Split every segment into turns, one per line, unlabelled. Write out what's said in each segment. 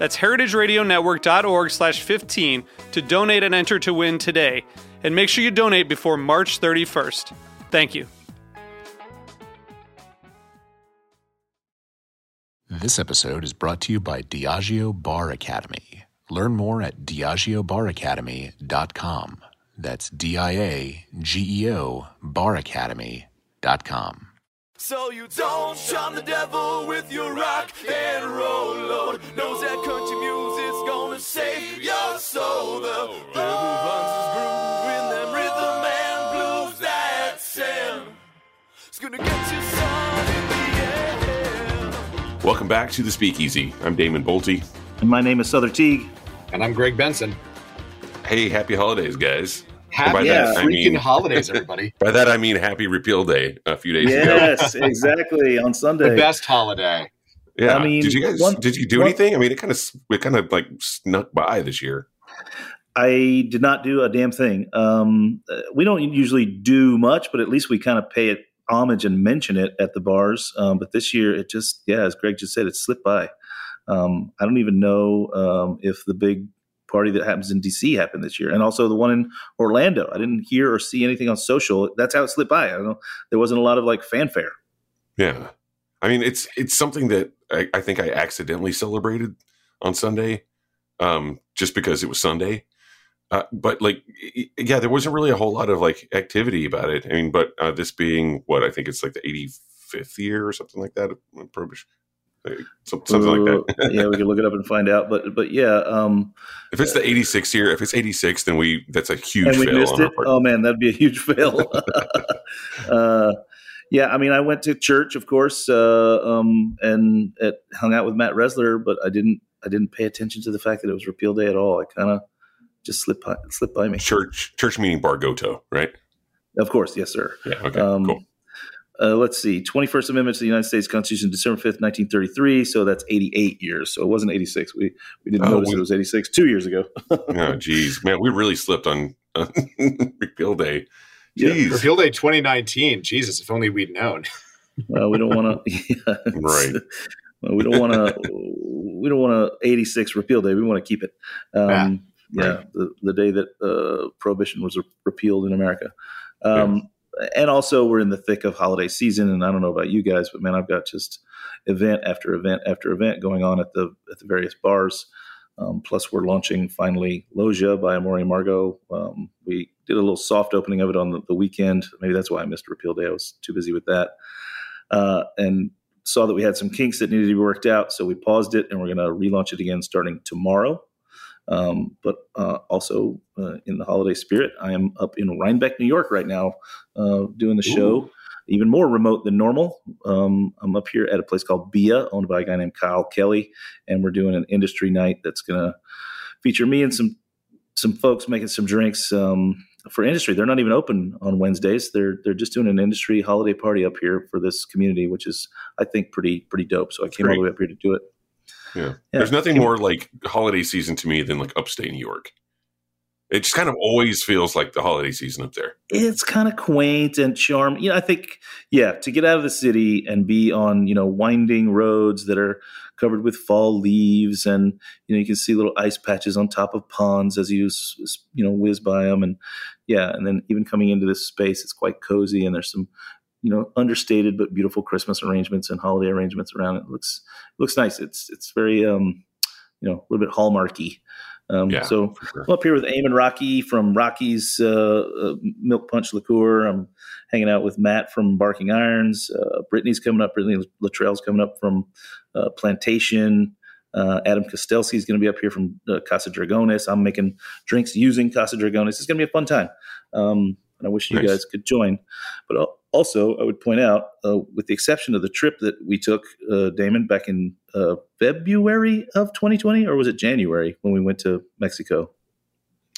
That's heritageradionetwork.org slash 15 to donate and enter to win today. And make sure you donate before March 31st. Thank you.
This episode is brought to you by Diageo Bar Academy. Learn more at diageobaracademy.com. That's D I A G E O baracademy.com.
So you don't charm the devil with your rock and roll load. Knows that country music's gonna save your soul. The devil runs his groove in them rhythm and blues that sound. It's gonna get you son in the end.
Welcome back to the Speakeasy. I'm Damon Boelte.
And my name is Sother Teague.
And I'm Greg Benson.
Hey, happy holidays, guys.
Happy
by
that,
I
freaking
mean-
holidays, everybody.
By that I mean Happy Repeal Day a few days ago.
Yes, exactly. On Sunday.
the best holiday.
Yeah.
I mean,
did you guys
one-
did you do
one-
anything? I mean, it kind of it kind of like snuck by this year.
I did not do a damn thing. Um, uh, we don't usually do much, but at least we kind of pay it homage and mention it at the bars. Um, but this year, it just, yeah, as Greg just said, it slipped by. Um, I don't even know um, if the big party that happens in DC happened this year, and also the one in Orlando. I didn't hear or see anything on social. That's how it slipped by. I don't know. There wasn't a lot of like fanfare.
Yeah. I mean, it's it's something that I, I think I accidentally celebrated on Sunday, um, just because it was Sunday. Uh, but like, yeah, there wasn't really a whole lot of like activity about it. I mean, but uh, this being what I think it's like the 85th year or something like that something like that.
Yeah, we can look it up and find out. But but yeah, um,
If it's the '86 year, if it's 86, then we that's a huge
and we
fail
missed it. Oh man, that'd be a huge fail. uh, yeah, I mean, I went to church, of course, uh, um, and at, hung out with Matt Resler, but I didn't. I didn't pay attention to the fact that it was Repeal Day at all. I kind of just slipped by, slipped by me.
Church church meaning Bar Goto, right?
Of course, yes, sir.
Yeah. Okay.
Um,
cool.
Uh, let's see, 21st Amendment to the United States Constitution, December 5th, 1933. So that's 88 years. So it wasn't 86. We we didn't
Oh,
notice
we-
it was 86 two years ago.
Oh, geez, man, we really slipped on, on repeal day.
Yeah.
Jeez.
Repeal Day 2019. Jesus, if only we'd known.
Well, we don't want to.
Right.
Well, we don't want to. we don't want to 86 repeal day. We want to keep it. Um, yeah,
right.
the, the day that uh, prohibition was repealed in America. Um, And also, we're in the thick of holiday season, and I don't know about you guys, but man, I've got just event after event after event going on at the at the various bars. Um, plus, we're launching finally Loggia by Amor y Amargo. Um, we did a little soft opening of it on the, the weekend. Maybe that's why I missed Repeal Day. I was too busy with that, uh, and saw that we had some kinks that needed to be worked out, so we paused it, and we're going to relaunch it again starting tomorrow. Um, but uh, also uh, in the holiday spirit, I am up in Rhinebeck, New York right now, uh, doing the show. Even more remote than normal. Um, I'm up here at a place called Bia, owned by a guy named Kyle Kelly, and we're doing an industry night that's going to feature me and some some folks making some drinks um, for industry. They're not even open on Wednesdays. They're they're just doing an industry holiday party up here for this community, which is I think pretty pretty dope. So I came all the way up here to do it.
Yeah.
Yeah.
There's nothing more like holiday season to me than like upstate New York. It just kind of always feels like the holiday season up there.
it's kind of quaint and charm. You know, I think, yeah, to get out of the city and be on, you know, winding roads that are covered with fall leaves, and you know, you can see little ice patches on top of ponds as you, you know, whiz by them, and yeah, and then even coming into this space, it's quite cozy, and there's some, you know, understated but beautiful Christmas arrangements and holiday arrangements around it. it looks looks nice. It's it's very, um, you know, a little bit hallmarky. Um,
Yeah,
so
sure.
I'm up here with Eamon Rockey from Rockey's uh, uh, Milk Punch Liqueur. I'm hanging out with Matt from Barking Irons. Uh, Brittany's coming up. Brittany Luttrell's coming up from uh, Plantation. Uh, Adam Kostelski is going to be up here from uh, Casa Dragones. I'm making drinks using Casa Dragones. It's going to be a fun time. Um, and I wish you
Nice.
guys could join. But also, I would point out, uh, with the exception of the trip that we took, uh, Damon, back in uh, February of 2020, or was it January when we went to Mexico?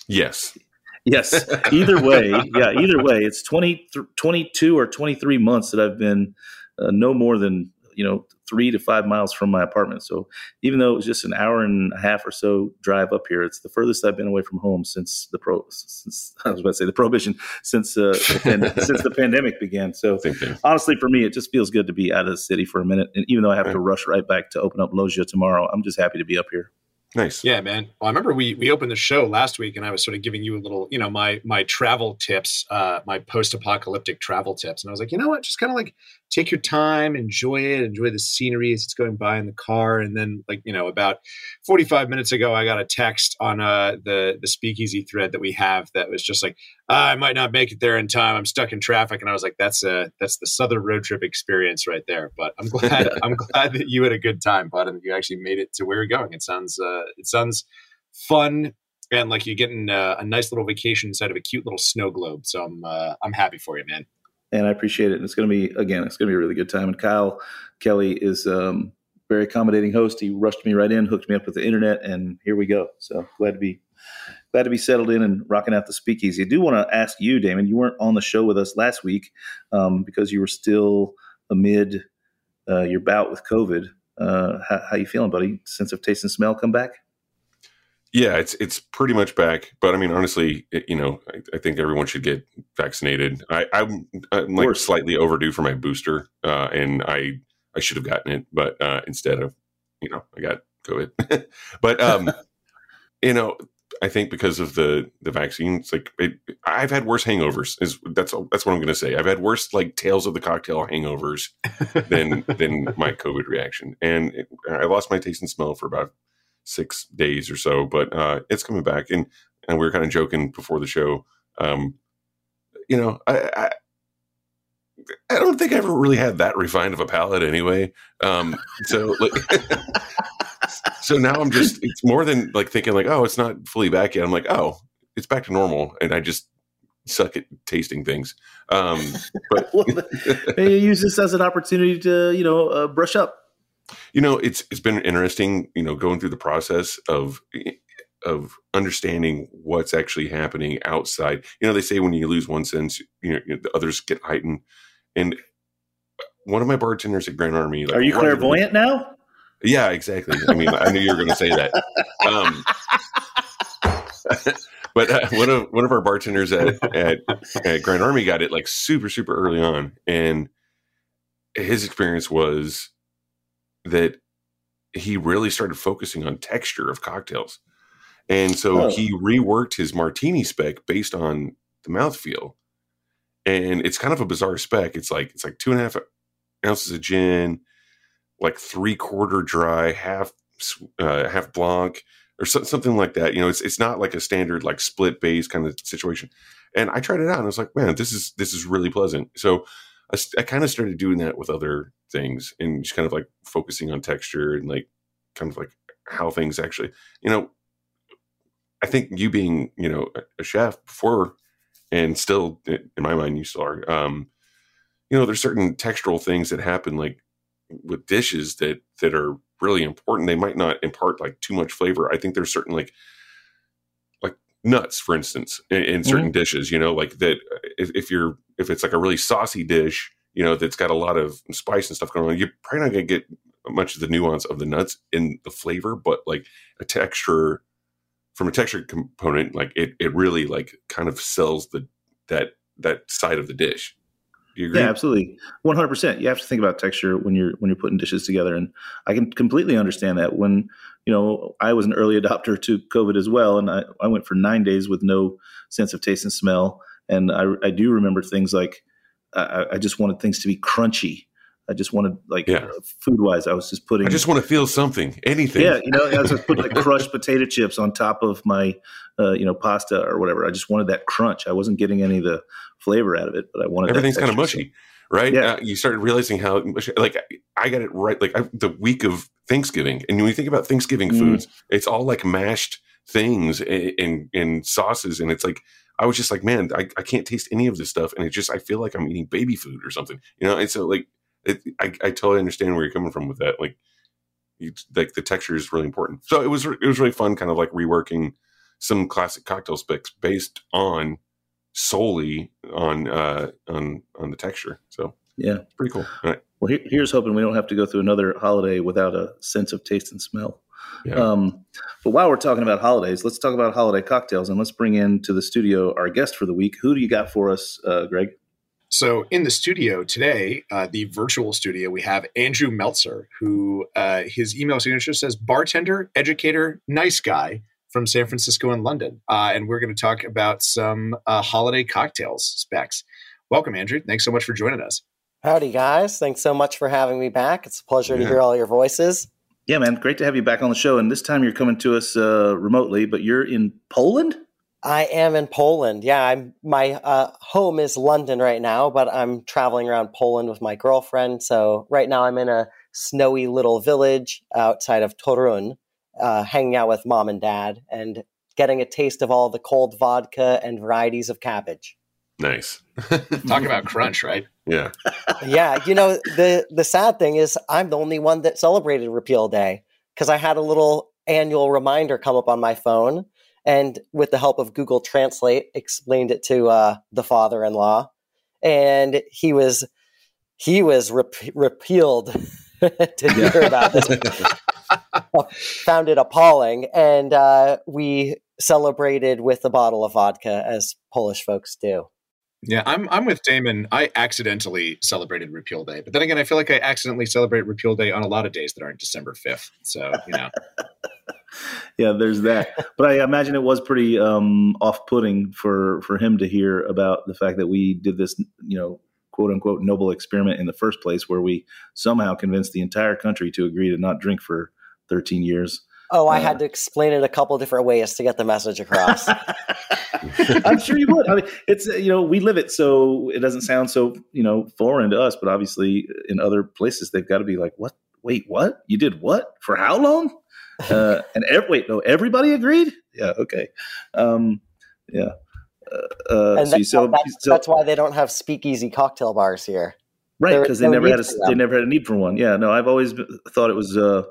Yes.
Yes. Either way, yeah, either way, it's 20, th- 22 or 23 months that I've been uh, no more than, you know, three to five miles from my apartment. So even though it was just an hour and a half or so drive up here, it's the furthest I've been away from home since the pro, since I was about to say the prohibition, since, uh, the pand- since the pandemic began. So honestly, for me, it just feels good to be out of the city for a minute. And even though I have to rush right back to open up Loggia tomorrow, I'm just happy to be up here.
Nice.
Yeah, man. Well, I remember we we opened the show last week, and I was sort of giving you a little, you know, my my travel tips, uh, my post apocalyptic travel tips, and I was like, you know what, just kind of like take your time, enjoy it, enjoy the scenery as it's going by in the car, and then like you know, about forty five minutes ago, I got a text on uh, the the Speakeasy thread that we have that was just like, "Ah, I might not make it there in time, I'm stuck in traffic, and I was like, that's a that's the Southern road trip experience right there. But I'm glad I'm glad that you had a good time, bud, and you actually made it to where you're going. It sounds uh, it sounds fun and like you're getting uh, a nice little vacation inside of a cute little snow globe. So I'm uh, I'm happy for you, man.
And I appreciate it. And it's going to be again, it's going to be a really good time. And Kyle Kelly is um, very accommodating host. He rushed me right in, hooked me up with the internet, and here we go. So glad to be glad to be settled in and rocking out the speakeasy. I do want to ask you, Damon. You weren't on the show with us last week um, because you were still amid uh, your bout with COVID. Uh, how, how you feeling, buddy? Sense of taste and smell come back?
Yeah, it's it's pretty much back. But I mean, honestly, it- you know, I, I think everyone should get vaccinated. I, I'm, I'm like slightly overdue for my booster, uh, and I I should have gotten it, but uh, instead of, you know, I got COVID. but um, you know, I think because of the the vaccine, it's like it, I've had worse hangovers. Is that's that's what I'm going to say. I've had worse like Tales of the Cocktail hangovers than than my COVID reaction, and it, I lost my taste and smell for about six days or so, but uh, it's coming back. And and we were kind of joking before the show. Um, you know, I, I I don't think I ever really had that refined of a palate anyway. Um, so like, so now I'm just it's more than like thinking like oh it's not fully back yet. I'm like oh it's back to normal, and I just suck at tasting things. Um, but
well, maybe use this as an opportunity to you know uh, brush up.
You know it's it's been interesting you know going through the process of of understanding what's actually happening outside. You know they say when you lose one sense you know the others get heightened. And one of my bartenders at grand army like,
Are you clairvoyant now?
yeah exactly. I mean i knew you were going to say that. Um but uh, one of one of our bartenders at, at at grand army got it like super super early on. And his experience was that he really started focusing on texture of cocktails. And so
Oh.
he reworked his martini spec based on the mouthfeel. And it's kind of a bizarre spec. It's like it's like two and a half ounces of gin, like three quarter dry, half uh, half blanc, or so, something like that. You know, it's it's not like a standard like split base kind of situation. And I tried it out, and I was like, man, this is this is really pleasant. So I, I kind of started doing that with other things, and just kind of like focusing on texture and like kind of like how things actually, you know. I think you being, you know, a- chef before, and still in my mind, you still are. Um, you know, there's certain textural things that happen, like with dishes that that are really important. They might not impart like too much flavor. I think there's certain like like nuts, for instance, in, in certain dishes. You know, like that. If, if you're if it's like a really saucy dish, you know, that's got a lot of spice and stuff going on, you're probably not gonna get much of the nuance of the nuts in the flavor, but like a texture from a texture component, like it it really like kind of sells the that that side of the dish. You agree?
Yeah, absolutely, one hundred percent. You have to think about texture when you're when you're putting dishes together, and I can completely understand that. When you know, I was an early adopter to COVID as well, and I, I went for nine days with no sense of taste and smell, and I, I do remember things like I, I just wanted things to be crunchy. I just wanted like
Yeah.
food wise, I was just putting.
I just want to feel something, anything.
yeah, you know, I was just putting like crushed potato chips on top of my, uh, you know, pasta or whatever. I just wanted that crunch. I wasn't getting any of the flavor out of it, but I wanted
everything's kind of mushy, right?
Yeah.
Uh, you started realizing how mushy, like I got it right, like I, the week of Thanksgiving, and when you think about Thanksgiving
Mm.
foods, it's all like mashed things and, and and sauces, and it's like I was just like, man, I, I can't taste any of this stuff, and it just I feel like I'm eating baby food or something, you know. And so like, it, I I totally understand where you're coming from with that, like. You, like the texture is really important. So it was it was really fun, kind of like reworking some classic cocktail specs based on solely on uh on on the texture. So
Yeah.
pretty cool. All right.
Well, here, here's hoping we don't have to go through another holiday without a sense of taste and smell.
Yeah.
Um, but while we're talking about holidays, let's talk about holiday cocktails and let's bring into the studio our guest for the week. Who do you got for us, uh, Greg?
So in the studio today, uh, the virtual studio, we have Andrew Meltzer, who uh, his email signature says bartender, educator, nice guy from San Francisco and London. Uh, and we're going to talk about some uh, holiday cocktails specs. Welcome, Andrew. Thanks so much for joining us.
Howdy, guys. Thanks so much for having me back. It's a pleasure to hear all your voices.
Yeah, man, great to have you back on the show. And this time you're coming to us uh, remotely, but you're in Poland.
I am in Poland. Yeah, I'm my uh, home is London right now, but I'm traveling around Poland with my girlfriend. So right now I'm in a snowy little village outside of Torun, uh, hanging out with mom and dad and getting a taste of all the cold vodka and varieties of cabbage.
Nice.
Talk about crunch, right?
Yeah.
yeah, you know the the sad thing is I'm the only one that celebrated Repeal Day because I had a little annual reminder come up on my phone, and with the help of Google Translate, explained it to uh, the father-in-law, and he was he was rep- repealed to hear about this. Found it appalling, and uh, we celebrated with a bottle of vodka, as Polish folks do.
Yeah, I'm I'm with Damon. I accidentally celebrated Repeal Day, but then again, I feel like I accidentally celebrate Repeal Day on a lot of days that aren't December 5th. So, you know.
Yeah, there's that. but I imagine it was pretty um, off-putting for for him to hear about the fact that we did this, you know, quote unquote noble experiment in the first place, where we somehow convinced the entire country to agree to not drink for 13 years.
Oh, I
Uh,
had to explain it a couple different ways to get the message across.
I'm sure you would. I mean, it's uh, you know we live it, so it doesn't sound so you know foreign to us. But obviously, in other places, they've got to be like, "What? Wait, what? You did what? For how long?" Uh, and ev- wait, no, everybody agreed. Yeah, okay, um, yeah. Uh, uh,
and
so you
that-
sell,
that's,
sell-
that's why they don't have speakeasy cocktail bars here.
right because they
no
never had a they never had a need for one. Yeah, no, I've always thought it was uh,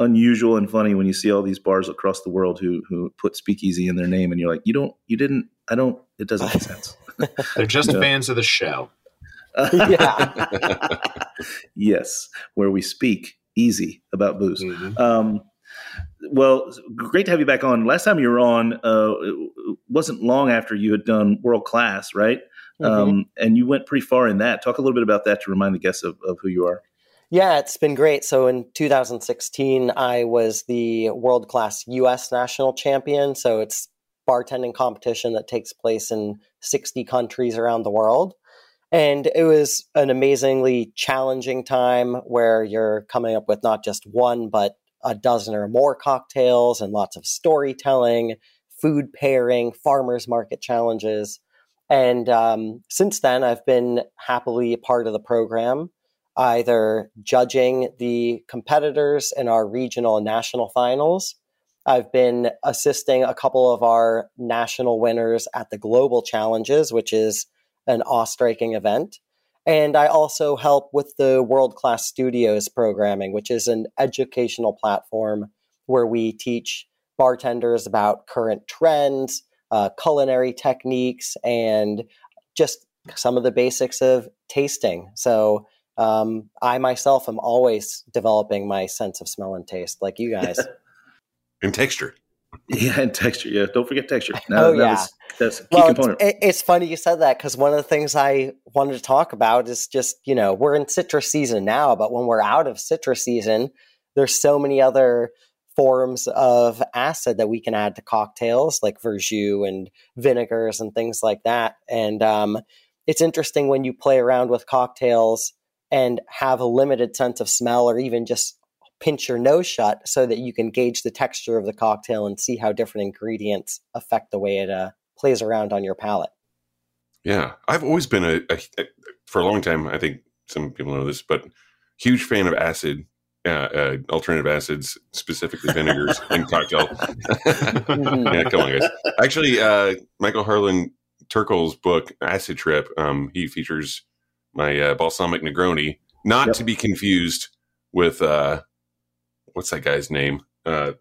unusual and funny when you see all these bars across the world who who put speakeasy in their name, and you're like, you don't, you didn't, I don't. It doesn't make sense.
They're just
Yeah.
fans of the show.
Yeah.
yes, where we speak easy about booze.
Mhm.
Um, well, great to have you back on. Last time you were on, uh, it wasn't long after you had done world class, right?
Mhm.
Um, and you went pretty far in that. Talk a little bit about that to remind the guests of, of who you are.
Yeah, it's been great. So in 2016, I was the world class US national champion. So it's bartending competition that takes place in 60 countries around the world. And it was an amazingly challenging time where you're coming up with not just one, but a dozen or more cocktails and lots of storytelling, food pairing, farmers market challenges. And um, since then, I've been happily a part of the program either judging the competitors in our regional and national finals. I've been assisting a couple of our national winners at the global challenges, which is an awe striking event. And I also help with the World Class Studios programming, which is an educational platform where we teach bartenders about current trends, uh, culinary techniques, and just some of the basics of tasting. So um, I myself am always developing my sense of smell and taste, like you guys.
and texture.
Yeah, and texture. Yeah, don't forget texture.
Oh,
that
yeah.
was- that's a key
well, it's,
component.
it- it's funny you said that because one of the things I wanted to talk about is just you know we're in citrus season now, but when we're out of citrus season, there's so many other forms of acid that we can add to cocktails like verjus and vinegars and things like that. And um, it's interesting when you play around with cocktails and have a limited sense of smell or even just pinch your nose shut so that you can gauge the texture of the cocktail and see how different ingredients affect the way it uh, plays around on your palate.
Yeah, I've always been a, a, a, for a long time. I think some people know this, but huge fan of acid, uh, uh, alternative acids, specifically vinegars in cocktail. yeah, come on, guys. Actually, uh, Michael Harlan Turkell's book Acid Trip, um, he features my uh, balsamic Negroni, not yep. to be confused with uh, what's that guy's name? Uh,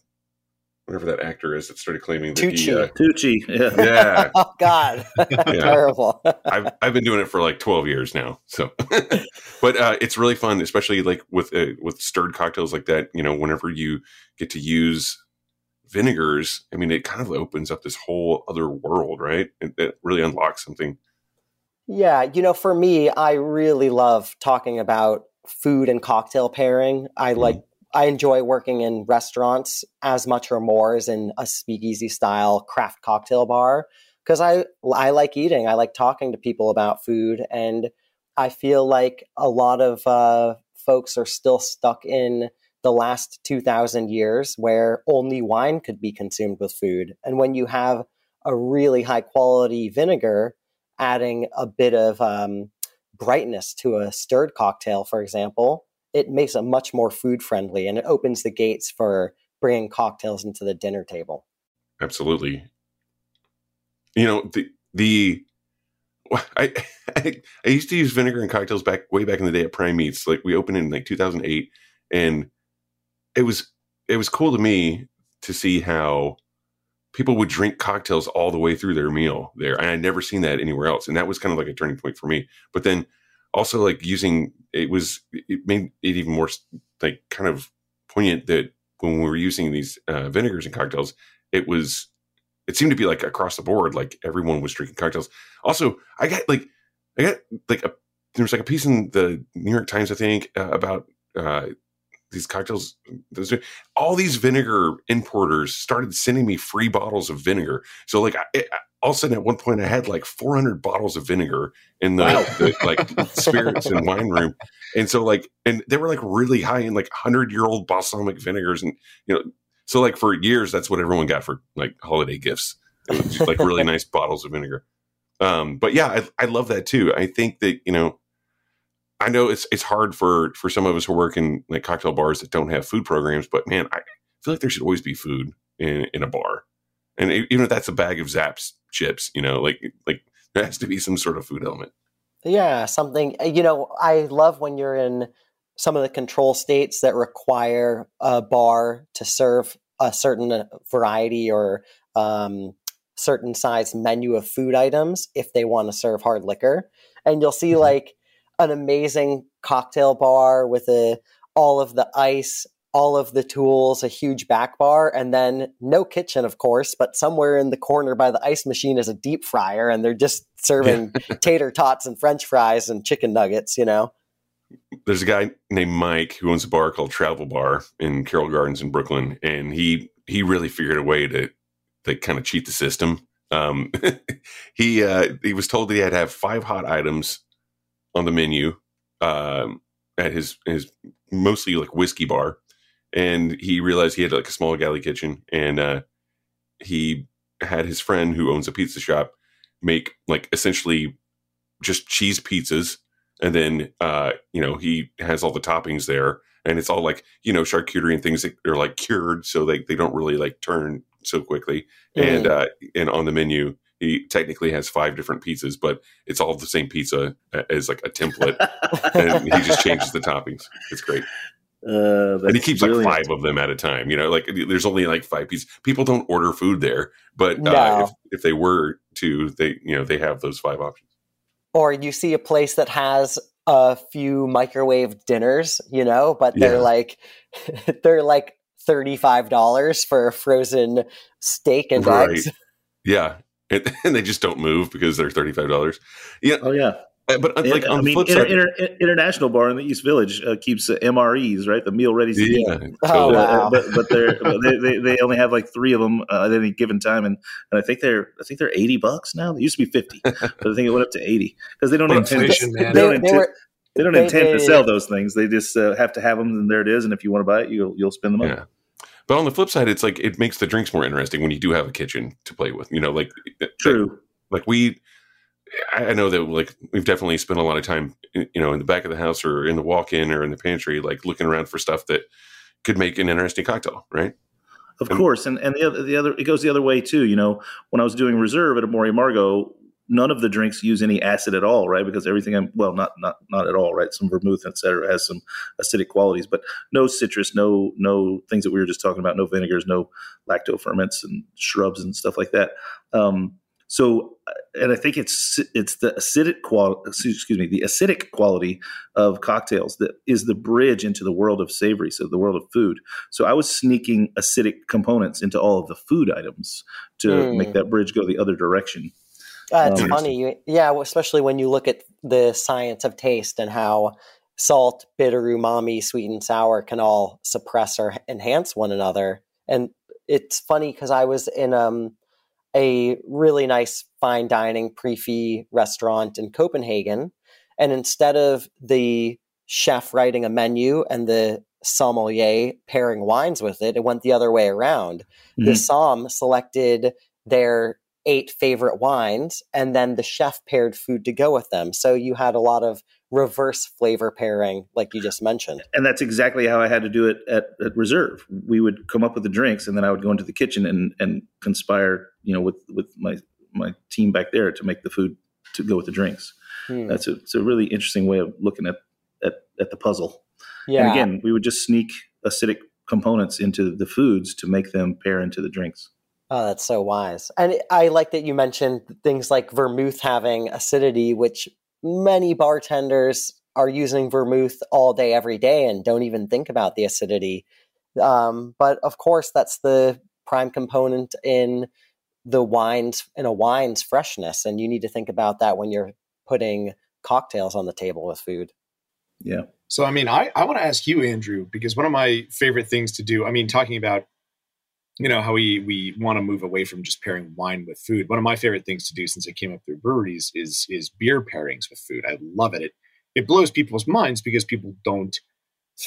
whatever that actor is that started claiming that
Tucci.
he uh,
Tucci. Yeah.
yeah.
oh God. Terrible.
I've I've been doing it for like 12 years now. So but uh, it's really fun, especially like with uh, with stirred cocktails like that, you know, whenever you get to use vinegars, I mean it kind of opens up this whole other world, right? It, it really unlocks something.
Yeah, you know, for me, I really love talking about food and cocktail pairing. I mm. like I enjoy working in restaurants as much or more as in a speakeasy style craft cocktail bar because I I like eating. I like talking to people about food, and I feel like a lot of uh, folks are still stuck in the last two thousand years where only wine could be consumed with food. And when you have a really high quality vinegar, adding a bit of um, brightness to a stirred cocktail, for example, it makes it much more food friendly and it opens the gates for bringing cocktails into the dinner table.
Absolutely. You know, the, the, I, I, I used to use vinegar in cocktails back way back in the day at Prime Meats. Like we opened in like 2008 and it was, it was cool to me to see how people would drink cocktails all the way through their meal there. And I'd never seen that anywhere else. And that was kind of like a turning point for me. But then also like using it was it made it even more like kind of poignant that when we were using these uh, vinegars and cocktails, it was it seemed to be like across the board, like everyone was drinking cocktails. Also, I got like I got like a there was like a piece in the New York Times, I think, uh, about uh, these cocktails. Those, all these vinegar importers started sending me free bottles of vinegar. So like I, all of a sudden at one point I had like 400 bottles of vinegar in the, wow. the like spirits and wine room. And so like, and they were like really high in like hundred year old balsamic vinegars. And, you know, so like for years, that's what everyone got for like holiday gifts. just like really nice bottles of vinegar. Um, but yeah, I, I love that too. I think that, you know, I know it's, it's hard for, for some of us who work in like cocktail bars that don't have food programs, but man, I feel like there should always be food in, in a bar and even if that's a bag of Zapp's chips, you know, like like there has to be some sort of food element.
Yeah, something. Uh, you know, I love when you're in some of the control states that require a bar to serve a certain uh, variety or um, certain size menu of food items if they want to serve hard liquor, and you'll see mm-hmm. like an amazing cocktail bar with a all of the ice all of the tools, a huge back bar, and then no kitchen, of course, but somewhere in the corner by the ice machine is a deep fryer, and they're just serving tater tots and French fries and chicken nuggets, you know.
There's a guy named Mike who owns a bar called Travel Bar in Carroll Gardens in Brooklyn, and he he really figured a way to to kind of cheat the system. Um, he uh, he was told that he had to have five hot items on the menu um, at his his mostly like whiskey bar and he realized he had like a small galley kitchen and uh, he had his friend who owns a pizza shop make like essentially just cheese pizzas and then uh, you know he has all the toppings there and it's all like you know charcuterie and things that are like cured so they, they don't really like turn so quickly mm. and uh, and on the menu he technically has five different pizzas but it's all the same pizza as like a template and he just changes the toppings it's great uh, and he keeps brilliant. like five of them at a time. You know, like there's only like five pieces. People don't order food there, but no. uh, if, if they were to, they you know they have those five options.
Or you see a place that has a few microwave dinners, you know, but they're yeah. like they're like thirty five dollars for a frozen steak and right. eggs.
Yeah, and, and, they just don't move because they're thirty five dollars. Yeah.
Oh yeah.
Uh, but uh, like on I mean,
flip inter, inter, international bar in the East Village uh, keeps uh, MREs, right? The meal ready to eat.
Yeah, totally. oh, wow.
but, but they're they, they, they, only have like three of them uh, at any given time, and, and I think they're I think they're eighty bucks now. They used to be fifty, but I think it went up to eighty because they don't
intend. Inflation,
man. They, they, were
they don't
They-
intend to sell those things. They just uh, have to have them, and there it is. And if you want to buy it, you'll you'll spend the money.
Yeah. But on the flip side, it's like it makes the drinks more interesting when you do have a kitchen to play with. You know, like eh, eh,
True.
like we I know that like we've definitely spent a lot of time you know in the back of the house or in the walk-in or in the pantry like looking around for stuff that could make an interesting cocktail, right?
Of
And-
course, and and the other the other it goes the other way too. You know, when I was doing reserve at Amor y Amargo, none of the drinks use any acid at all, right? Because everything I'm well, not not not at all, right? Some vermouth, et cetera, has some acidic qualities, but no citrus, no no things that we were just talking about, no vinegars, no lacto ferments and shrubs and stuff like that. Um, so, and I think it's it's the acidic quality, excuse me, the acidic quality of cocktails that is the bridge into the world of savory, so the world of food. So I was sneaking acidic components into all of the food items to
Hmm.
make that bridge go the other direction.
Uh, it's
Um,
funny, you, yeah, especially when you look at the science of taste and how salt, bitter, umami, sweet and sour can all suppress or enhance one another. And it's funny because I was in um, a really nice fine dining pre-fee restaurant in Copenhagen, and instead of the chef writing a menu and the sommelier pairing wines with it, it went the other way around. The
Mhm.
som selected their eight favorite wines, and then the chef paired food to go with them. So you had a lot of reverse flavor pairing, like you just mentioned.
and that's exactly how I had to do it at, at reserve. We would come up with the drinks, and then I would go into the kitchen and and conspire, you know, with with my my team back there to make the food to go with the drinks.
Hmm.
That's a it's a really interesting way of looking at at, at the puzzle.
Yeah.
And again, we would just sneak acidic components into the foods to make them pair into the drinks.
Oh, that's so wise. And I like that you mentioned things like vermouth having acidity, which many bartenders are using vermouth all day, every day, and don't even think about the acidity. Um, but of course, that's the prime component in the wines in a wine's freshness, and you need to think about that when you're putting cocktails on the table with food.
Yeah.
So, I mean, I, I want to ask you, Andrew, because one of my favorite things to do, I mean, talking about, you know, how we, we want to move away from just pairing wine with food. One of my favorite things to do since I came up through breweries is, is beer pairings with food. I love it. It, it blows people's minds because people don't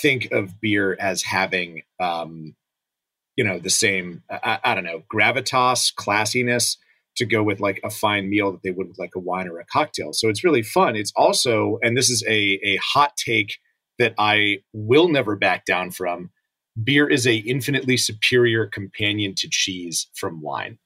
think of beer as having, um, you know, the same, I, I don't know, gravitas, classiness to go with like a fine meal that they would with like a wine or a cocktail. So it's really fun. It's also, and this is a, a hot take that I will never back down from. Beer is a infinitely superior companion to cheese from wine.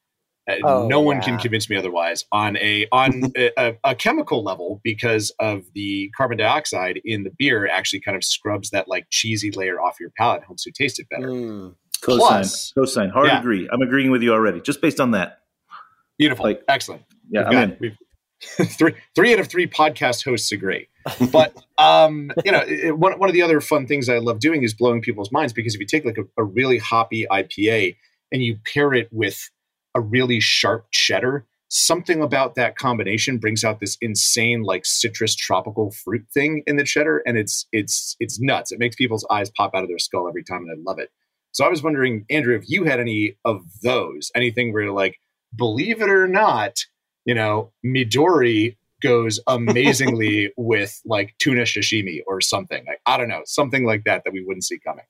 Uh,
Oh,
no one can convince me otherwise on a on a, a, a chemical level because of the carbon dioxide in the beer actually kind of scrubs that like cheesy layer off your palate, helps you taste it better.
Mm.
Cosign.
Plus-
Cosign. Hard
Yeah.
agree. I'm agreeing with you already, just based on that.
Beautiful,
Like-
excellent.
Yeah,
We've
I'm
got-
in.
we've- three three out of three podcast hosts agree. But um, you know, it- one one of the other fun things I love doing is blowing people's minds because if you take like a, a really hoppy IPA and you pair it with a really sharp cheddar, something about that combination brings out this insane like citrus tropical fruit thing in the cheddar, and it's it's it's nuts. It makes people's eyes pop out of their skull every time, and I love it. So I was wondering, Andrew, if you had any of those, anything where you're like, believe it or not, you know, Midori goes amazingly with like tuna sashimi or something. Like, I don't know, something like that that we wouldn't see coming.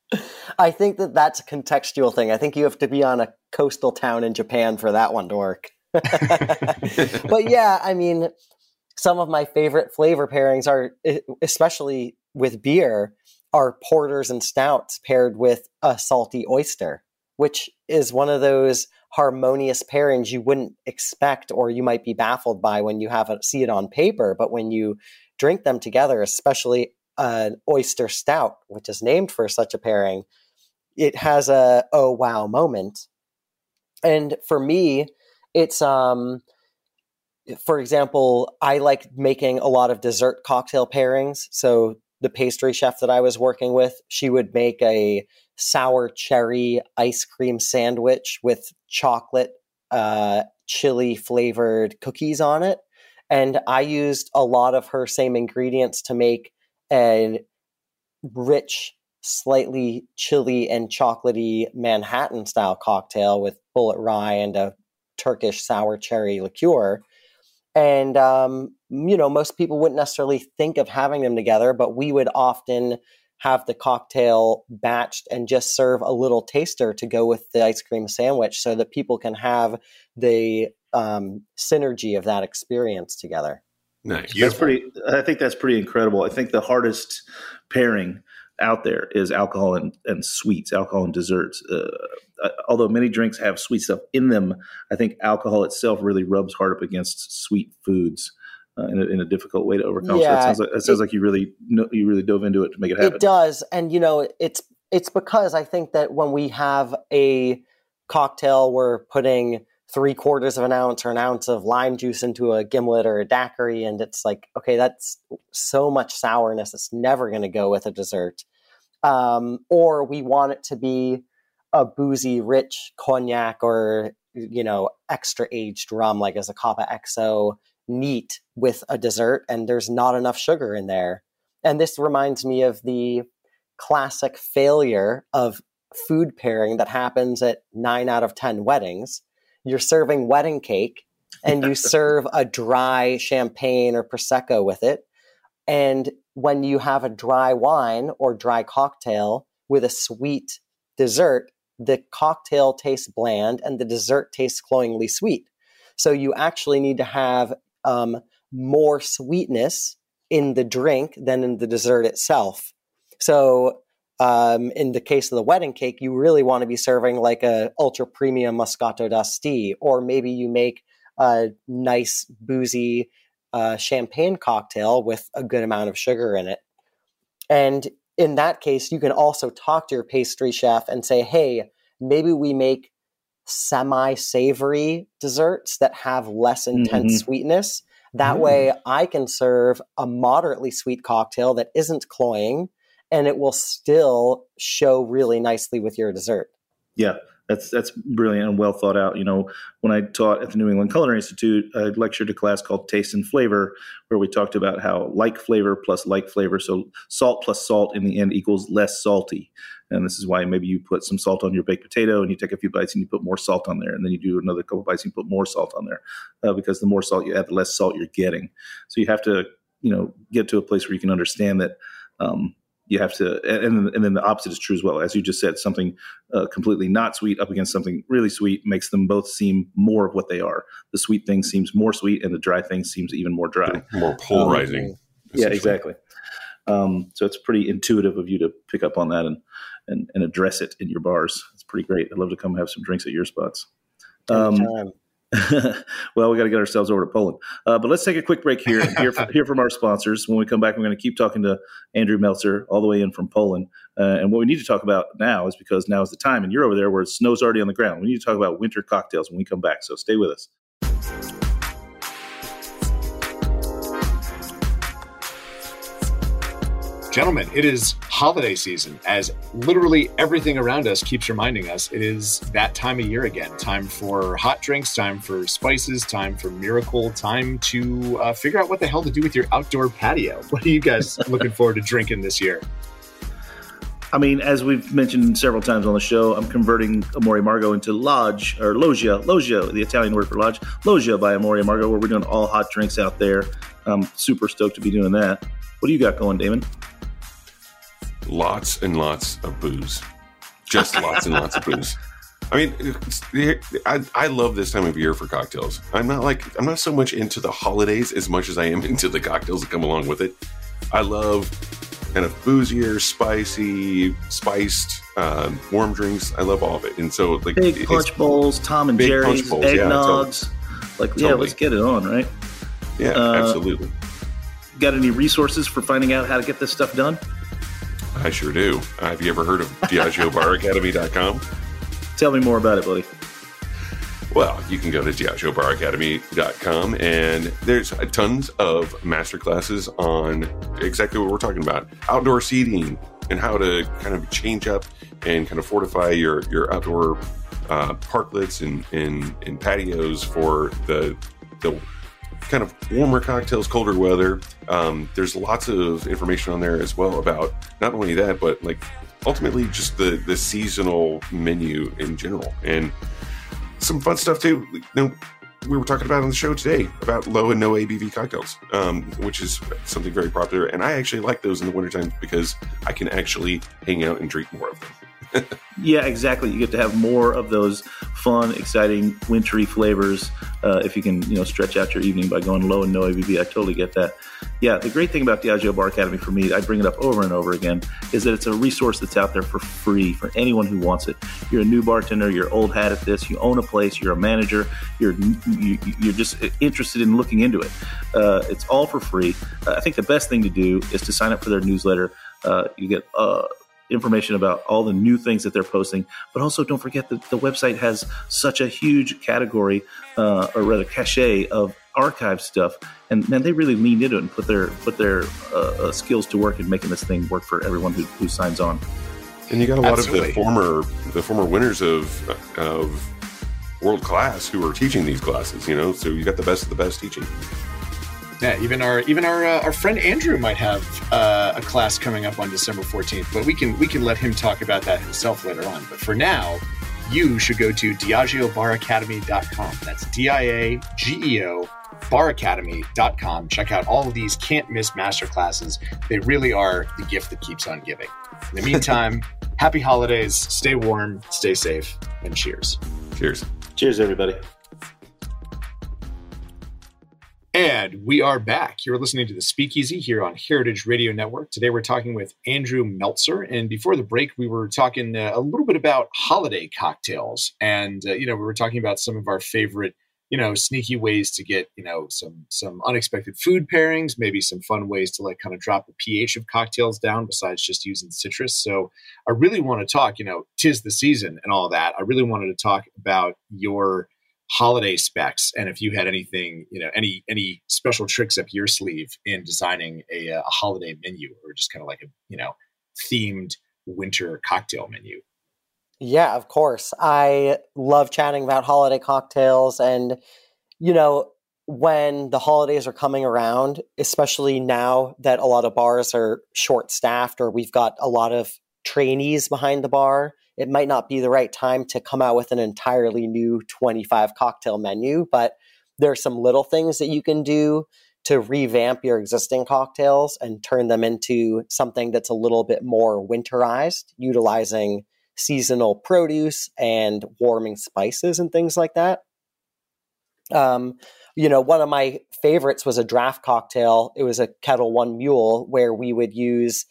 I think that that's a contextual thing. I think you have to be on a coastal town in Japan for that one to work. but yeah, I mean, some of my favorite flavor pairings are, especially with beer, are porters and stouts paired with a salty oyster, which is one of those harmonious pairings you wouldn't expect or you might be baffled by when you have it see it on paper. But when you drink them together, especially an oyster stout, which is named for such a pairing, it has a oh wow moment. And for me, it's um for example, I like making a lot of dessert cocktail pairings. So the pastry chef that I was working with, she would make a sour cherry ice cream sandwich with chocolate uh, chili flavored cookies on it. And I used a lot of her same ingredients to make a rich, slightly chili and chocolatey Manhattan style cocktail with Bulleit rye and a Turkish sour cherry liqueur. And, um, you know, most people wouldn't necessarily think of having them together, but we would often have the cocktail batched and just serve a little taster to go with the ice cream sandwich so that people can have the um, synergy of that experience together.
Nice.
That's pretty. I think that's pretty incredible. I think the hardest pairing out there is alcohol and, and sweets, alcohol and desserts. Uh, uh, although many drinks have sweet stuff in them, I think alcohol itself really rubs hard up against sweet foods. Uh, in, a, in, a, difficult way to overcome. Yeah, so it sounds like, it sounds it, like you really you really dove into it to make it happen.
It does, and you know, it's it's because I think that when we have a cocktail, we're putting three quarters of an ounce or an ounce of lime juice into a gimlet or a daiquiri, and it's like, okay, that's so much sourness. It's never going to go with a dessert. Um, or we want it to be a boozy, rich cognac or you know extra aged rum, like a Zacapa XO neat with a dessert and there's not enough sugar in there. And this reminds me of the classic failure of food pairing that happens at nine out of 10 weddings. You're serving wedding cake and you serve a dry champagne or Prosecco with it. And when you have a dry wine or dry cocktail with a sweet dessert, the cocktail tastes bland and the dessert tastes cloyingly sweet. So you actually need to have um, more sweetness in the drink than in the dessert itself. So, um, in the case of the wedding cake, you really want to be serving like a ultra premium Moscato d'Asti, or maybe you make a nice boozy uh, champagne cocktail with a good amount of sugar in it. And in that case, you can also talk to your pastry chef and say, "Hey, maybe we make semi savory desserts that have less intense mm-hmm. sweetness. That mm. way, I can serve a moderately sweet cocktail that isn't cloying and it will still show really nicely with your dessert.
Yeah, that's that's brilliant and well thought out. You know, when I taught at the New England Culinary Institute, I lectured a class called Taste and Flavor, where we talked about how like flavor plus like flavor, so salt plus salt in the end equals less salty. And this is why maybe you put some salt on your baked potato and you take a few bites and you put more salt on there, and then you do another couple bites and you put more salt on there, uh, because the more salt you add, the less salt you're getting. So you have to, you know, get to a place where you can understand that. Um, you have to and, and then the opposite is true as well. As you just said something uh, completely not sweet up against something really sweet makes them both seem more of what they are. The sweet thing seems more sweet and the dry thing seems even more dry.
More polarizing um,
yeah exactly. Um, so it's pretty intuitive of you to pick up on that and, and and address it in your bars. It's pretty great. I'd love to come have some drinks at your spots. Um, well, we got to get ourselves over to Poland. Uh, but let's take a quick break here and hear from, hear from our sponsors. When we come back, we're going to keep talking to Andrew Meltzer all the way in from Poland. Uh, and what we need to talk about now is because now is the time, and you're over there where snow's already on the ground. We need to talk about winter cocktails when we come back. So stay with us.
Gentlemen, it is holiday season as literally everything around us keeps reminding us it is that time of year again. Time for hot drinks, time for spices, time for miracle, time to uh, figure out what the hell to do with your outdoor patio. What are you guys looking forward to drinking this year?
I mean, as we've mentioned several times on the show, I'm converting Amor y Amargo into Lodge or Loggia, Loggia, the Italian word for lodge, Loggia by Amor y Amargo, where we're doing all hot drinks out there. I'm super stoked to be doing that. What do you got going, Damon?
Lots and lots of booze. Just lots and lots of booze. I mean, I, I love this time of year for cocktails. I'm not like I'm not so much into the holidays as much as I am into the cocktails that come along with it. I love kind of boozier, spicy, spiced, uh, warm drinks. I love all of it. And so, like
big punch bowls, Tom and Jerry's, eggnogs. Yeah, totally. Like, totally. yeah, let's get it on, right?
Yeah, uh, absolutely.
Got any resources for finding out how to get this stuff done?
I sure do. Have you ever heard of DiageoBarAcademy.com?
Tell me more about it, buddy.
Well, you can go to DiageoBarAcademy.com and there's tons of masterclasses on exactly what we're talking about outdoor seating and how to kind of change up and kind of fortify your, your outdoor uh, parklets and, and, and patios for the, the kind of warmer cocktails, colder weather. Um, there's lots of information on there as well about not only that, but like ultimately just the the seasonal menu in general and some fun stuff too. You know, we were talking about on the show today about low and no ABV cocktails, um, which is something very popular. And I actually like those in the wintertime because I can actually hang out and drink more of them.
Yeah, exactly. You get to have more of those fun, exciting, wintry flavors uh, if you can, you know, stretch out your evening by going low and no ABV. I totally get that. Yeah, the great thing about the Diageo Bar Academy for me, I bring it up over and over again, is that it's a resource that's out there for free for anyone who wants it. You're a new bartender, you're old hat at this, you own a place, you're a manager, you're you, you're just interested in looking into it. Uh, it's all for free. Uh, I think the best thing to do is to sign up for their newsletter. Uh, you get uh, information about all the new things that they're posting. But also, don't forget that the website has such a huge category, uh, or rather, cachet of archive stuff. And man, they really leaned into it and put their put their uh, uh, skills to work in making this thing work for everyone who, who signs on.
And you got a lot Absolutely. of the former the former winners of of world class who are teaching these classes. You know, so you got the best of the best teaching.
Yeah, even our even our uh, our friend Andrew might have uh, a class coming up on December 14th, but we can we can let him talk about that himself later on. But for now, you should go to diageobaracademy.com. That's D I A G E O baracademy.com. Check out all of these can't miss masterclasses. They really are the gift that keeps on giving. In the meantime, happy holidays, stay warm, stay safe, and cheers.
Cheers.
Cheers, everybody.
And we are back. You're listening to the Speakeasy here on Heritage Radio Network. Today we're talking with Andrew Meltzer. And before the break, we were talking uh, a little bit about holiday cocktails. And, uh, you know, we were talking about some of our favorite, you know, sneaky ways to get, you know, some some unexpected food pairings, maybe some fun ways to like kind of drop the pH of cocktails down besides just using citrus. So I really want to talk, you know, tis the season and all that. I really wanted to talk about your holiday specs and if you had anything you know any any special tricks up your sleeve in designing a, uh, a holiday menu or just kind of like a you know themed winter cocktail menu.
Yeah of course. I love chatting about holiday cocktails and you know when the holidays are coming around especially now that a lot of bars are short staffed or we've got a lot of trainees behind the bar it might not be the right time to come out with an entirely new 25 cocktail menu, but there are some little things that you can do to revamp your existing cocktails and turn them into something that's a little bit more winterized, utilizing seasonal produce and warming spices and things like that. Um, you know, one of my favorites was a draft cocktail. It was a Ketel One Mule where we would use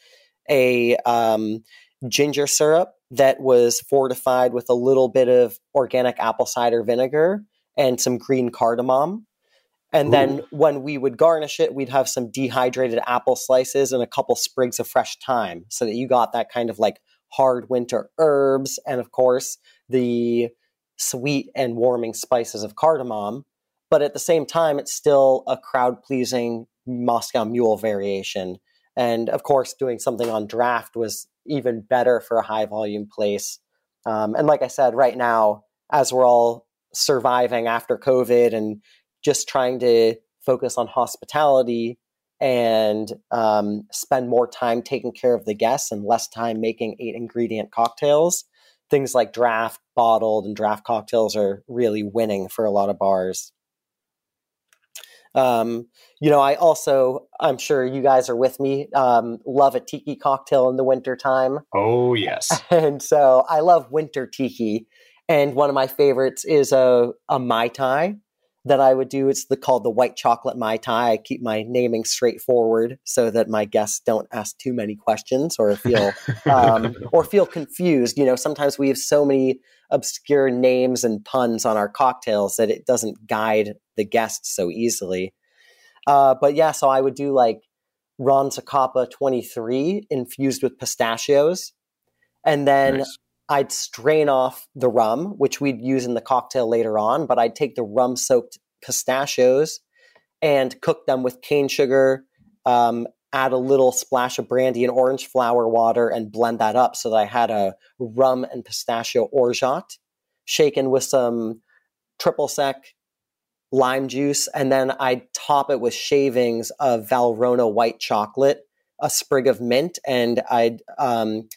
a um, ginger syrup that was fortified with a little bit of organic apple cider vinegar and some green cardamom. And Ooh. then when we would garnish it, we'd have some dehydrated apple slices and a couple sprigs of fresh thyme so that you got that kind of like hard winter herbs and, of course, the sweet and warming spices of cardamom. But at the same time, it's still a crowd pleasing Moscow Mule variation. And of course, doing something on draft was even better for a high volume place. Um, and like I said, right now, as we're all surviving after COVID and just trying to focus on hospitality and um, spend more time taking care of the guests and less time making eight ingredient cocktails, things like draft, bottled, and draft cocktails are really winning for a lot of bars. Um, you know, I also, I'm sure you guys are with me, um, love a tiki cocktail in the wintertime.
Oh, yes.
And so I love winter tiki. And one of my favorites is a, a Mai Tai that I would do. It's the, called the white chocolate Mai Tai. I keep my naming straightforward so that my guests don't ask too many questions or feel um, or feel confused. You know, sometimes we have so many obscure names and puns on our cocktails that it doesn't guide the guests so easily. Uh, but yeah, so I would do like Ron Zacapa 23 infused with pistachios. And then nice. I'd strain off the rum, which we'd use in the cocktail later on, but I'd take the rum soaked pistachios and cook them with cane sugar, um, add a little splash of brandy and orange flower water, and blend that up so that I had a rum and pistachio orgeat shaken with some triple sec lime juice, and then I'd top it with shavings of Valrhona white chocolate, a sprig of mint, and I'd um,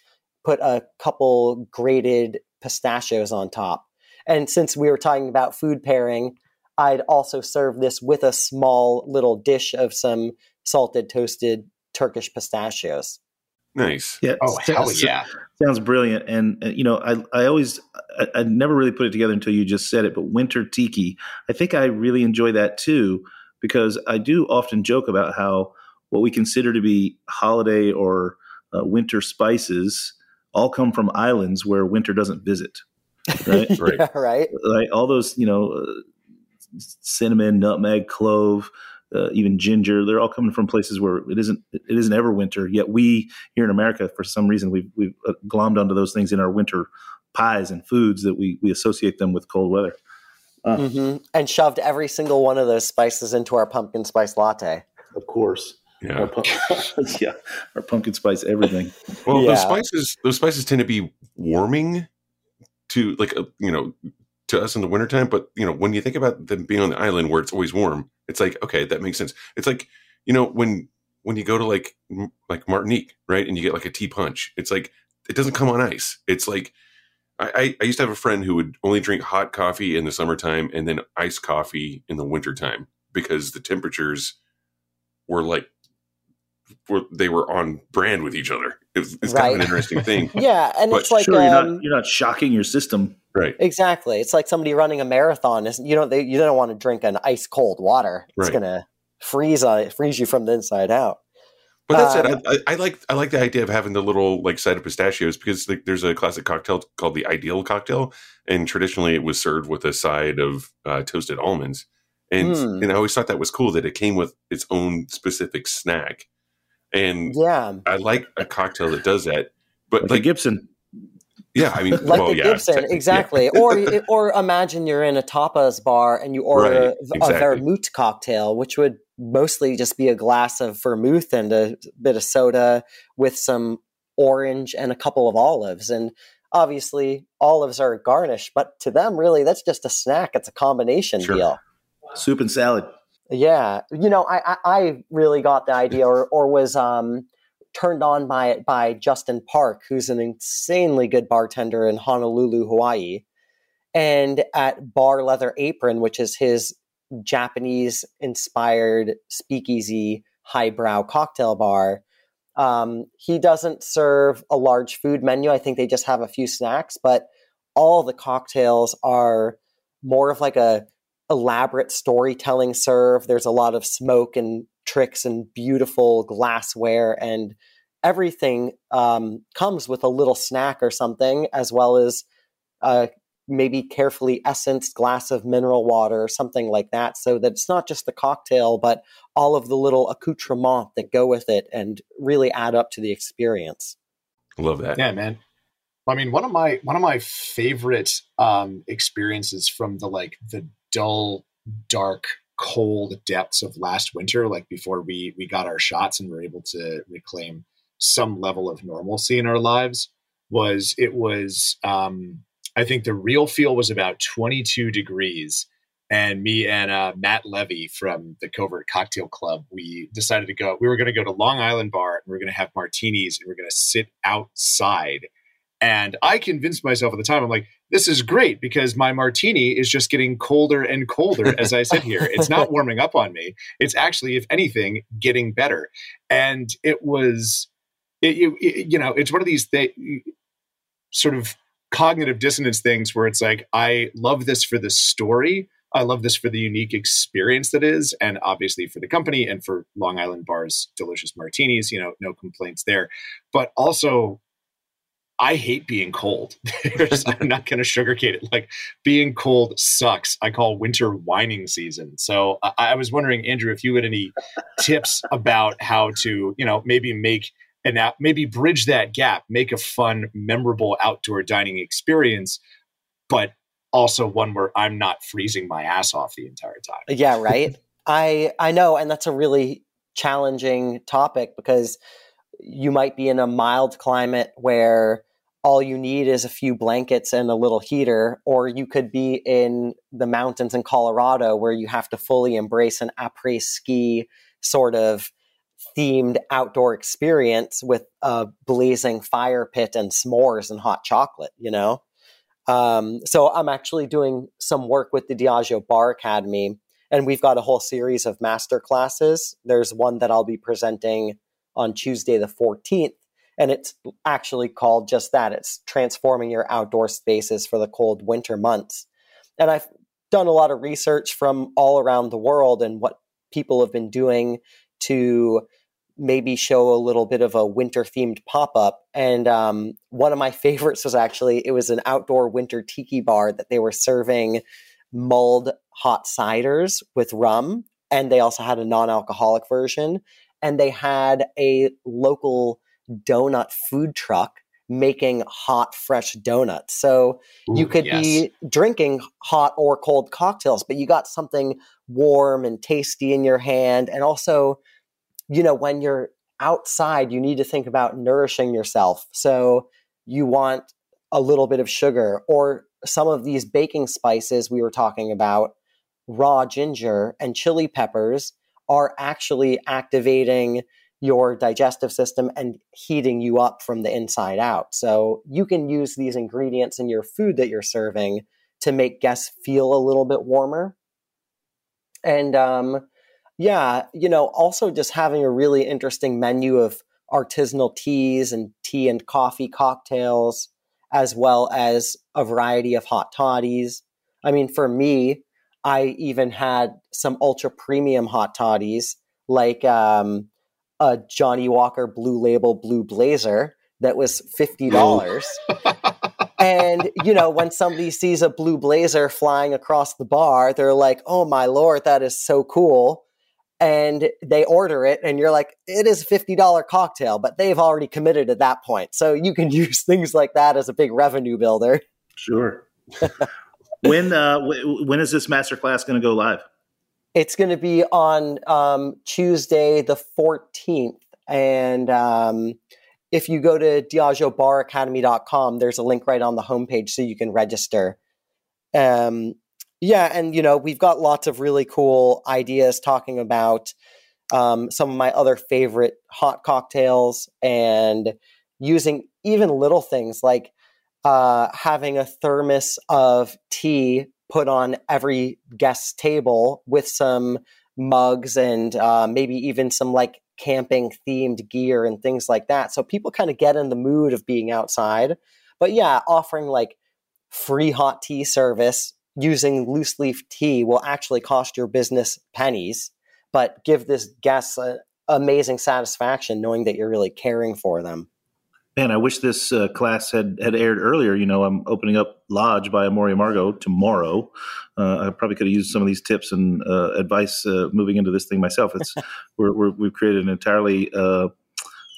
put a couple grated pistachios on top. And since we were talking about food pairing, I'd also serve this with a small little dish of some salted toasted Turkish pistachios.
Nice.
Yeah.
Oh
so-
hell
so-
yeah!
Sounds brilliant. And, uh, you know, I, I always, I, I never really put it together until you just said it, but winter tiki, I think I really enjoy that too, because I do often joke about how what we consider to be holiday or uh, winter spices all come from islands where winter doesn't visit. Right.
Right.
yeah, right.
like all those, you know, uh, cinnamon, nutmeg, clove, uh, even ginger. They're all coming from places where it isn't it isn't ever winter. Yet we here in America, for some reason, we've we've uh, glommed onto those things in our winter pies and foods that we we associate them with cold weather.
hmm And shoved every single one of those spices into our pumpkin spice latte.
Of course,
Yeah.
our yeah, our pumpkin spice everything.
Well,
Yeah.
those spices, those spices tend to be warming to like uh, you know to us in the wintertime. But you know when you think about them being on the island where it's always warm, it's like okay, that makes sense. It's like you know when when you go to like like Martinique, right, and you get like a tea punch. It's like it doesn't come on ice. It's like I, I, I used to have a friend who would only drink hot coffee in the summertime and then iced coffee in the wintertime because the temperatures were like were, they were on brand with each other. It's, it's kind of an interesting thing.
Yeah, and
But
it's like
sure, you're
um,
not you're not shocking your system.
Right.
exactly. It's like somebody running a marathon. Is you don't they, you don't want to drink an ice cold water. It's
Right.
gonna freeze on freeze you from the inside out.
But that said,
Um,
I, I, I like I like the idea of having the little like side of pistachios because like, there's a classic cocktail called the Ideal cocktail, and traditionally it was served with a side of uh, toasted almonds, and
Hmm.
and I always thought that was cool that it came with its own specific snack, and
Yeah,
I like a cocktail that does that. But
Like,
like,
Gibson.
yeah, I mean,
like
well,
the
yeah,
Gibson,
technically, yeah.
exactly. or or imagine you're in a tapas bar and you order
Right,
a,
exactly.
a vermouth cocktail, which would mostly just be a glass of vermouth and a bit of soda with some orange and a couple of olives. And obviously, olives are a garnish, but to them, really, that's just a snack. It's a combination
Sure.
deal.
Soup and salad.
Yeah, you know, I I, really got the idea, or or was um, turned on by it by Justin Park, who's an insanely good bartender in Honolulu, Hawaii, and at Bar Leather Apron, which is his Japanese inspired speakeasy highbrow cocktail bar. Um, he doesn't serve a large food menu. I think they just have a few snacks, but all the cocktails are more of like a elaborate storytelling serve. There's a lot of smoke and tricks and beautiful glassware, and everything um, comes with a little snack or something, as well as uh, maybe carefully essenced glass of mineral water or something like that, so that it's not just the cocktail, but all of the little accoutrements that go with it and really add up to the experience.
love that.
Yeah, man. I mean, one of my one of my favorite um, experiences from the like the dull, dark, cold depths of last winter, like before we we got our shots and were able to reclaim some level of normalcy in our lives, was it was um, I think the real feel was about 22 degrees. And me and uh, Matt Levy from the Covert Cocktail Club, we decided to go. We were going to go to Long Island Bar and we are going to have martinis and we are going to sit outside and I convinced myself at the time, I'm like, this is great because my martini is just getting colder and colder as I sit here. It's not warming up on me. It's actually, if anything, getting better. And it was, it, it, you know, it's one of these th- sort of cognitive dissonance things where it's like, I love this for the story. I love this for the unique experience that is, and obviously for the company and for Long Island Bar's delicious martinis. You know, no complaints there. But also, I hate being cold. I'm not going to sugarcoat it. Like being cold sucks. I call winter whining season. So I, I was wondering, Andrew, if you had any tips about how to, you know, maybe make an app, maybe bridge that gap, make a fun, memorable outdoor dining experience, but also one where I'm not freezing my ass off the entire time.
Uh, yeah, right. I I know, and that's a really challenging topic because you might be in a mild climate where all you need is a few blankets and a little heater, or you could be in the mountains in Colorado where you have to fully embrace an après ski sort of themed outdoor experience with a blazing fire pit and s'mores and hot chocolate, you know? Um, so I'm actually doing some work with the Diageo Bar Academy, and we've got a whole series of master classes. There's one that I'll be presenting on Tuesday the 14th, and it's actually called just that. It's transforming your outdoor spaces for the cold winter months. And I've done a lot of research from all around the world and what people have been doing to maybe show a little bit of a winter themed pop up. And um, one of my favorites was actually it was an outdoor winter tiki bar that they were serving mulled hot ciders with rum, and they also had a non alcoholic version. And they had a local donut food truck making hot, fresh donuts. So
Ooh,
you could
yes.
be drinking hot or cold cocktails, but you got something warm and tasty in your hand. And also, you know, when you're outside, you need to think about nourishing yourself. So you want a little bit of sugar or some of these baking spices we were talking about, raw ginger and chili peppers are actually activating your digestive system and heating you up from the inside out. So you can use these ingredients in your food that you're serving to make guests feel a little bit warmer. And um, yeah, you know, also just having a really interesting menu of artisanal teas and tea and coffee cocktails, as well as a variety of hot toddies. I mean, for me, I even had some ultra premium hot toddies like um, a Johnnie Walker Blue Label Blue Blazer that was fifty dollars. and you know, when somebody sees a blue blazer flying across the bar, they're like, "Oh my lord, that is so cool!" And they order it, and you're like, "It is a fifty dollar cocktail," but they've already committed at that point. So you can use things like that as a big revenue builder.
Sure. when uh, w- when is this masterclass going to go live?
It's going to be on um, Tuesday, the 14th. And um, if you go to DiageoBarAcademy.com, there's a link right on the homepage so you can register. Um, yeah, and you know, we've got lots of really cool ideas talking about um, some of my other favorite hot cocktails and using even little things like uh, having a thermos of tea put on every guest's table with some mugs and uh, maybe even some like camping themed gear and things like that. So people kind of get in the mood of being outside. But yeah, offering like free hot tea service using loose leaf tea will actually cost your business pennies, but give this guest a, amazing satisfaction knowing that you're really caring for them.
Man, I wish this uh, class had, had aired earlier. You know, I'm opening up Lodge by Amor y Amargo tomorrow. Uh, I probably could have used some of these tips and uh, advice uh, moving into this thing myself. It's we're, we're, we've created an entirely uh,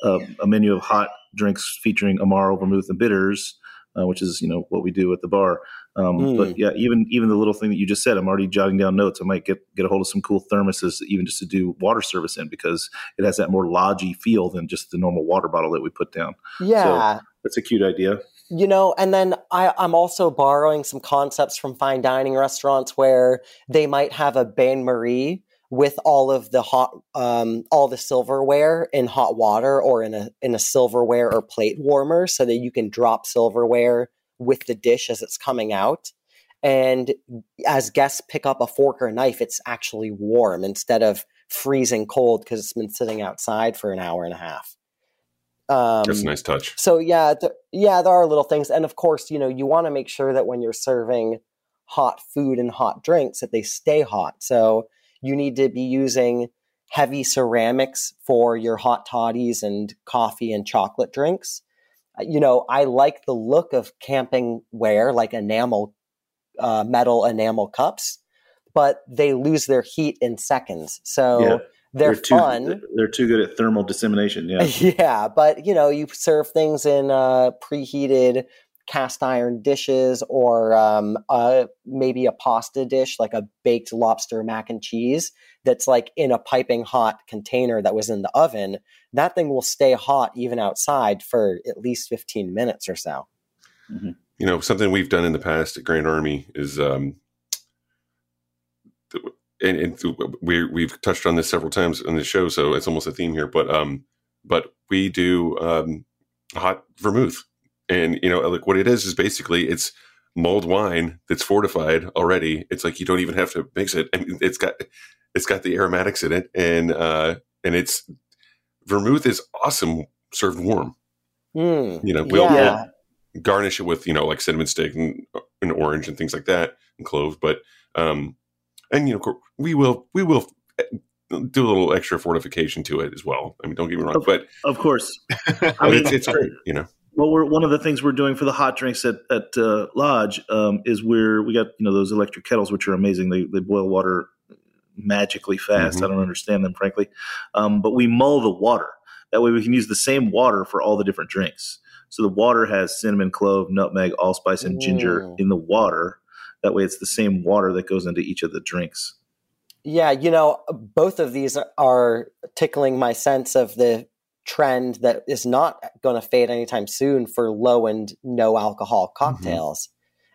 uh, a menu of hot drinks featuring Amaro, vermouth, and bitters, uh, which is you know what we do at the bar. Um,
Mm.
But yeah, even even the little thing that you just said, I'm already jotting down notes. I might get get a hold of some cool thermoses, even just to do water service in, because it has that more lodgy feel than just the normal water bottle that we put down.
Yeah.
That's a cute idea.
you know and then I, i'm also borrowing some concepts from fine dining restaurants where they might have a bain marie with all of the hot um, all the silverware in hot water or in a in a silverware or plate warmer so that you can drop silverware with the dish as it's coming out and as guests pick up a fork or a knife it's actually warm instead of freezing cold because it's been sitting outside for an hour and a half um,
That's a nice touch.
so yeah, th- yeah, there are little things, and of course, you know, you want to make sure that when you're serving hot food and hot drinks, that they stay hot. So you need to be using heavy ceramics for your hot toddies and coffee and chocolate drinks. You know, I like the look of camping ware, like enamel, uh, metal enamel cups, but they lose their heat in seconds. So
Yeah.
they're,
too,
fun.
They're too good at thermal dissemination. Yeah.
Yeah, but you know, you serve things in uh, preheated cast iron dishes or um, maybe a pasta dish like a baked lobster mac and cheese that's like in a piping hot container that was in the oven. That thing will stay hot even outside for at least 15 minutes or so.
You know, something we've done in the past at Grand Army is, um, and, and we we've touched on this several times in the show, so it's almost a theme here. But um, but we do um, hot vermouth, and you know, like what it is is basically it's mulled wine that's fortified already. It's like you don't even have to mix it. I mean, it's got it's got the aromatics in it, and uh, and it's vermouth is awesome served warm.
Mm,
You know, we'll,
yeah.
we'll garnish it with you know like cinnamon stick and, and orange and things like that and clove, but um, and you know we will we will eh, do a little extra fortification to it as well. I mean, don't get me wrong,
Of-
but,
Of course. I mean,
it's it's great. You know,
Well, we're one of the things we're doing for the hot drinks at at uh, Lodge um, is we're we got you know those electric kettles which are amazing. They they boil water magically fast.
Mhm.
I don't understand them frankly, um, but we mull the water. That way we can use the same water for all the different drinks. So the water has cinnamon, clove, nutmeg, allspice, and ginger in the water. That way it's the same water that goes into each of the drinks.
Yeah, you know, both of these are tickling my sense of the trend that is not going to fade anytime soon for low and no alcohol cocktails.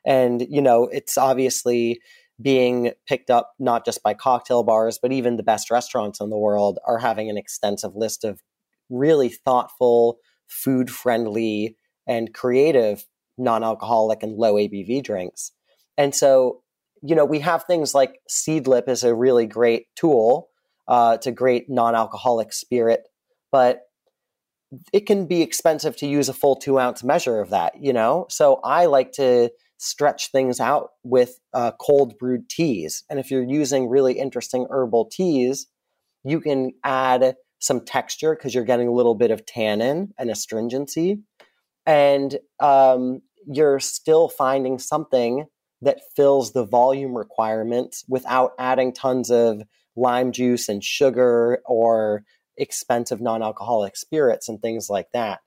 And, you know, it's obviously being picked up not just by cocktail bars, but even the best restaurants in the world are having an extensive list of really thoughtful, food friendly, and creative non alcoholic and low ABV drinks. And so, you know, we have things like Seedlip is a really great tool. Uh, it's a great non-alcoholic spirit, but it can be expensive to use a full two ounce measure of that. You know, so I like to stretch things out with uh, cold brewed teas. And if you're using really interesting herbal teas, you can add some texture because you're getting a little bit of tannin and astringency, and um, you're still finding something that fills the volume requirements without adding tons of lime juice and sugar or expensive non-alcoholic spirits and things like that.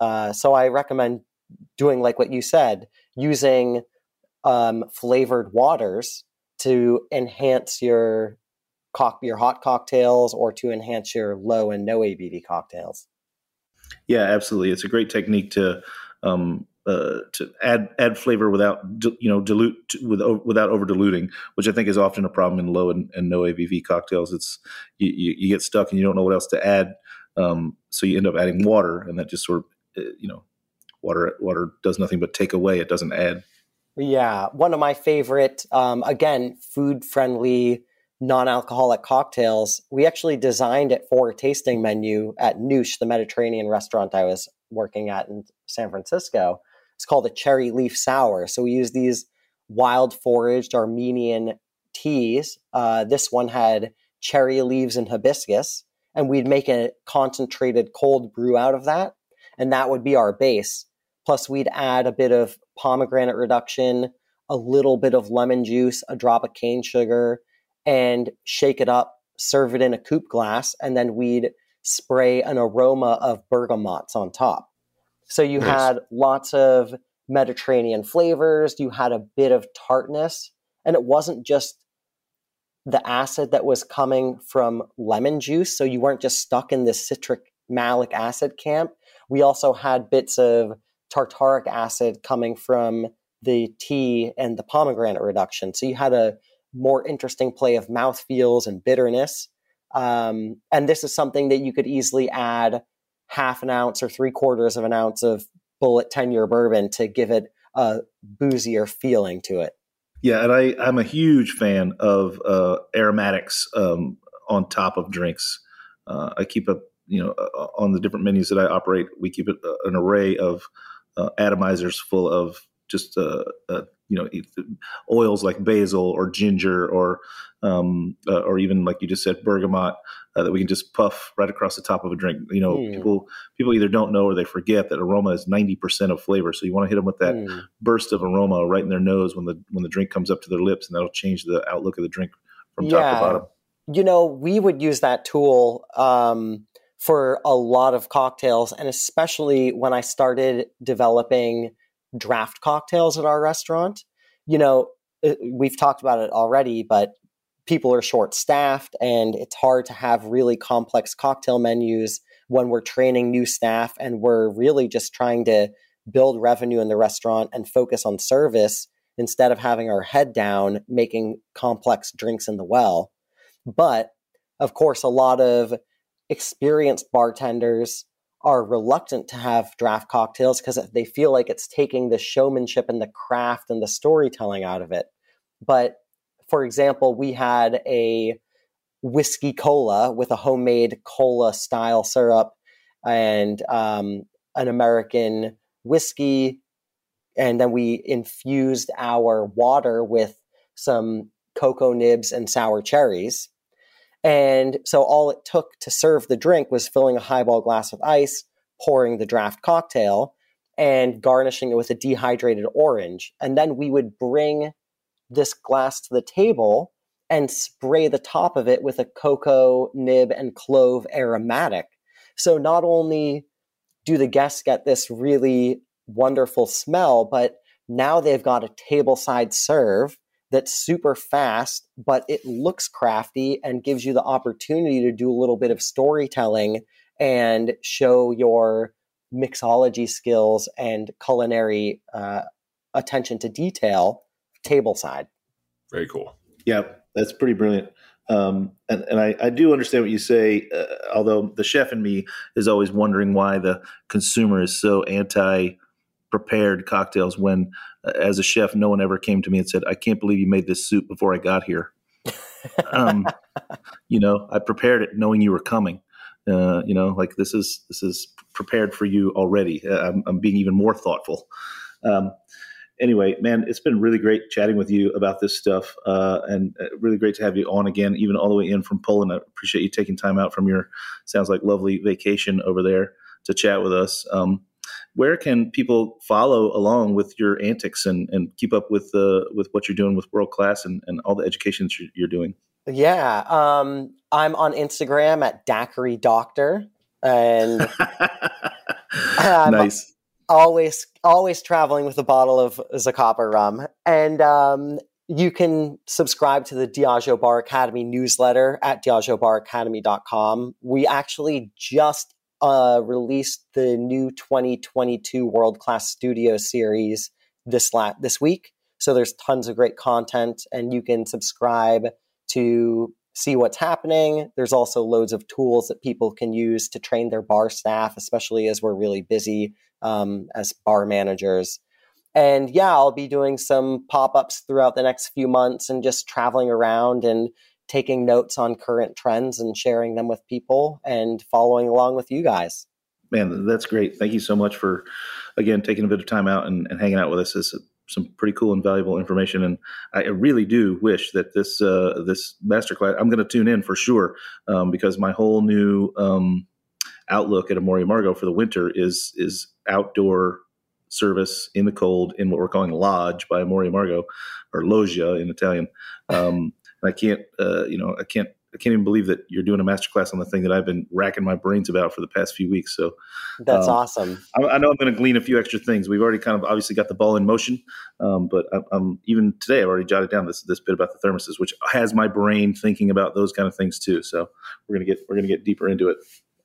Uh, so I recommend doing like what you said, using um, flavored waters to enhance your cock your hot cocktails or to enhance your low and no ABV cocktails.
Yeah, absolutely. It's a great technique to um, uh, to add add flavor without you know dilute with without over diluting, which I think is often a problem in low and, and no ABV cocktails. It's you, you, you get stuck and you don't know what else to add, um, so you end up adding water, and that just sort of uh, you know water water does nothing but take away. It doesn't add.
Yeah, one of my favorite, um, again, food friendly, non alcoholic cocktails. We actually designed it for a tasting menu at Noosh, the Mediterranean restaurant I was working at in San Francisco. It's called a cherry leaf sour. So we use these wild foraged Armenian teas. Uh, this one had cherry leaves and hibiscus, and we'd make a concentrated cold brew out of that. And that would be our base. Plus, we'd add a bit of pomegranate reduction, a little bit of lemon juice, a drop of cane sugar, and shake it up, serve it in a coupe glass, and then we'd spray an aroma of bergamots on top. So you
Nice.
had lots of Mediterranean flavors, you had a bit of tartness, and it wasn't just the acid that was coming from lemon juice. So you weren't just stuck in this citric malic acid camp. We also had bits of tartaric acid coming from the tea and the pomegranate reduction. So you had a more interesting play of mouthfeels and bitterness. Um, and this is something that you could easily add half an ounce or three quarters of an ounce of Bulleit 10 year bourbon to give it a boozier feeling to it.
Yeah, and I, I'm a huge fan of uh, aromatics um, on top of drinks. Uh, I keep a you know uh, on the different menus that I operate, we keep uh, an array of uh, atomizers full of just uh, uh, you know oils like basil or ginger or um, uh, or even like you just said bergamot uh, that we can just puff right across the top of a drink. You know,
Hmm.
people people either don't know or they forget that aroma is ninety percent of flavor. So you want to hit them with that
Mm.
burst of aroma right in their nose when the when the drink comes up to their lips, and that'll change the outlook of the drink from top to bottom.
you know, we would use that tool um, for a lot of cocktails, and especially when I started developing draft cocktails at our restaurant. You know, uh, we've talked about it already, but people are short staffed, and it's hard to have really complex cocktail menus when we're training new staff and we're really just trying to build revenue in the restaurant and focus on service instead of having our head down making complex drinks in the well. But of course, a lot of experienced bartenders are reluctant to have draft cocktails because they feel like it's taking the showmanship and the craft and the storytelling out of it. But for example, we had a whiskey cola with a homemade cola style syrup and um, an American whiskey. And then we infused our water with some cocoa nibs and sour cherries. And so all it took to serve the drink was filling a highball glass with ice, pouring the draft cocktail, and garnishing it with a dehydrated orange. And then we would bring this glass to the table and spray the top of it with a cocoa nib and clove aromatic. So not only do the guests get this really wonderful smell, but now they've got a tableside serve that's super fast, but it looks crafty and gives you the opportunity to do a little bit of storytelling and show your mixology skills and culinary uh, attention to detail tableside.
Very cool.
Yeah, that's pretty brilliant. Um, and and I, I, do understand what you say, uh, although the chef in me is always wondering why the consumer is so anti prepared cocktails when, uh, as a chef, no one ever came to me and said, I can't believe you made this soup before I got here. um, you know, I prepared it knowing you were coming. Uh, you know, like this is this is prepared for you already. Uh, I'm, I'm being even more thoughtful. Um, anyway, man, it's been really great chatting with you about this stuff, uh, and uh, really great to have you on again, even all the way in from Poland. I appreciate you taking time out from your sounds like lovely vacation over there to chat with us. Um, where can people follow along with your antics and, and keep up with uh, with what you're doing with world class and, and all the education you're doing?
Yeah, um, I'm on Instagram at Daiquiri Doctor, and
nice
always always traveling with a bottle of Zacapa rum. And um, you can subscribe to the Diageo Bar Academy newsletter at diageobaracademy.com. We actually just uh, released the new 2022 World Class Studio series this la- this week. So there's tons of great content, and you can subscribe to see what's happening. There's also loads of tools that people can use to train their bar staff, especially as we're really busy um, as bar managers. And yeah, I'll be doing some pop ups throughout the next few months and just traveling around and taking notes on current trends and sharing them with people and following along with you guys.
Man, that's great. Thank you so much for, again, taking a bit of time out and, and hanging out with us. It's some pretty cool and valuable information. And I really do wish that this uh, this masterclass, I'm going to tune in for sure um, because my whole new um, outlook at Amor y Amargo for the winter is is outdoor service in the cold in what we're calling lodge by Amor y Amargo or loggia in Italian. Um, I can't, uh, you know, I can't, I can't even believe that you're doing a masterclass on the thing that I've been racking my brains about for the past few weeks. So
that's um, awesome.
I, I, know I'm going to glean a few extra things. We've already kind of obviously got the ball in motion, um, but I, I'm, even today I've already jotted down this this bit about the thermoses, which has my brain thinking about those kind of things too. So we're gonna get we're gonna get deeper into it.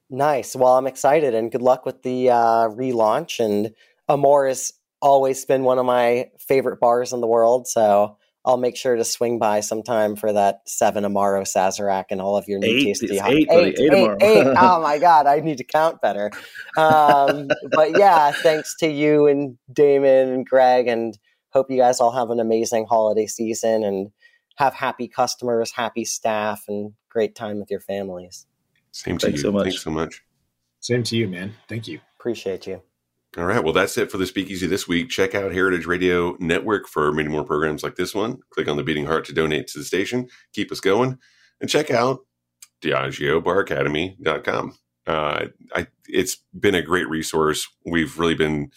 Nice. Well, I'm excited and good luck with the uh, relaunch. And Amor has always been one of my favorite bars in the world. So I'll make sure to swing by sometime for that seven Amaro Sazerac and all of your new
eight,
tasty
hot eight, eight, eight, eight,
eight. Oh my God, I need to count better. Um, but yeah, thanks to you and Damon and Greg, and hope you guys all have an amazing holiday season and have happy customers, happy staff, and great time with your families.
Same to Thanks you. So much. Thanks so much.
Same to you, man. Thank you.
Appreciate you.
All right. Well, that's it for the Speakeasy this week. Check out Heritage Radio Network for many more programs like this one. Click on the beating heart to donate to the station. Keep us going. And check out DiageoBarAcademy.com. Uh, I, it's been a great resource. We've really been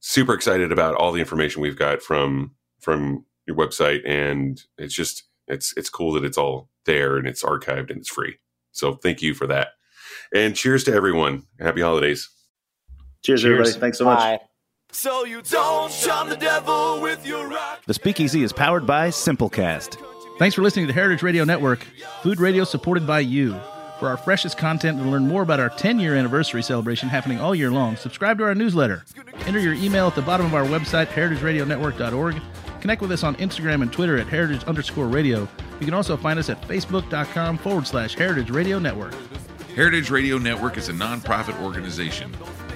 super excited about all the information we've got from from your website, and it's just it's it's cool that it's all there and it's archived and it's free. So thank you for that. And cheers to everyone. Happy holidays.
Cheers, cheers. everybody. Thanks so much. Bye.
So you don't charm the devil with your rock.
The Speakeasy is powered by Simplecast. Thanks for listening to the Heritage Radio Network, food radio supported by you. For our freshest content and to learn more about our 10 year anniversary celebration happening all year long, subscribe to our newsletter. Enter your email at the bottom of our website, heritageradionetwork.org. Connect with us on Instagram and Twitter at heritage underscore radio. You can also find us at facebook.com forward slash heritage radio network.
Heritage Radio Network is a nonprofit organization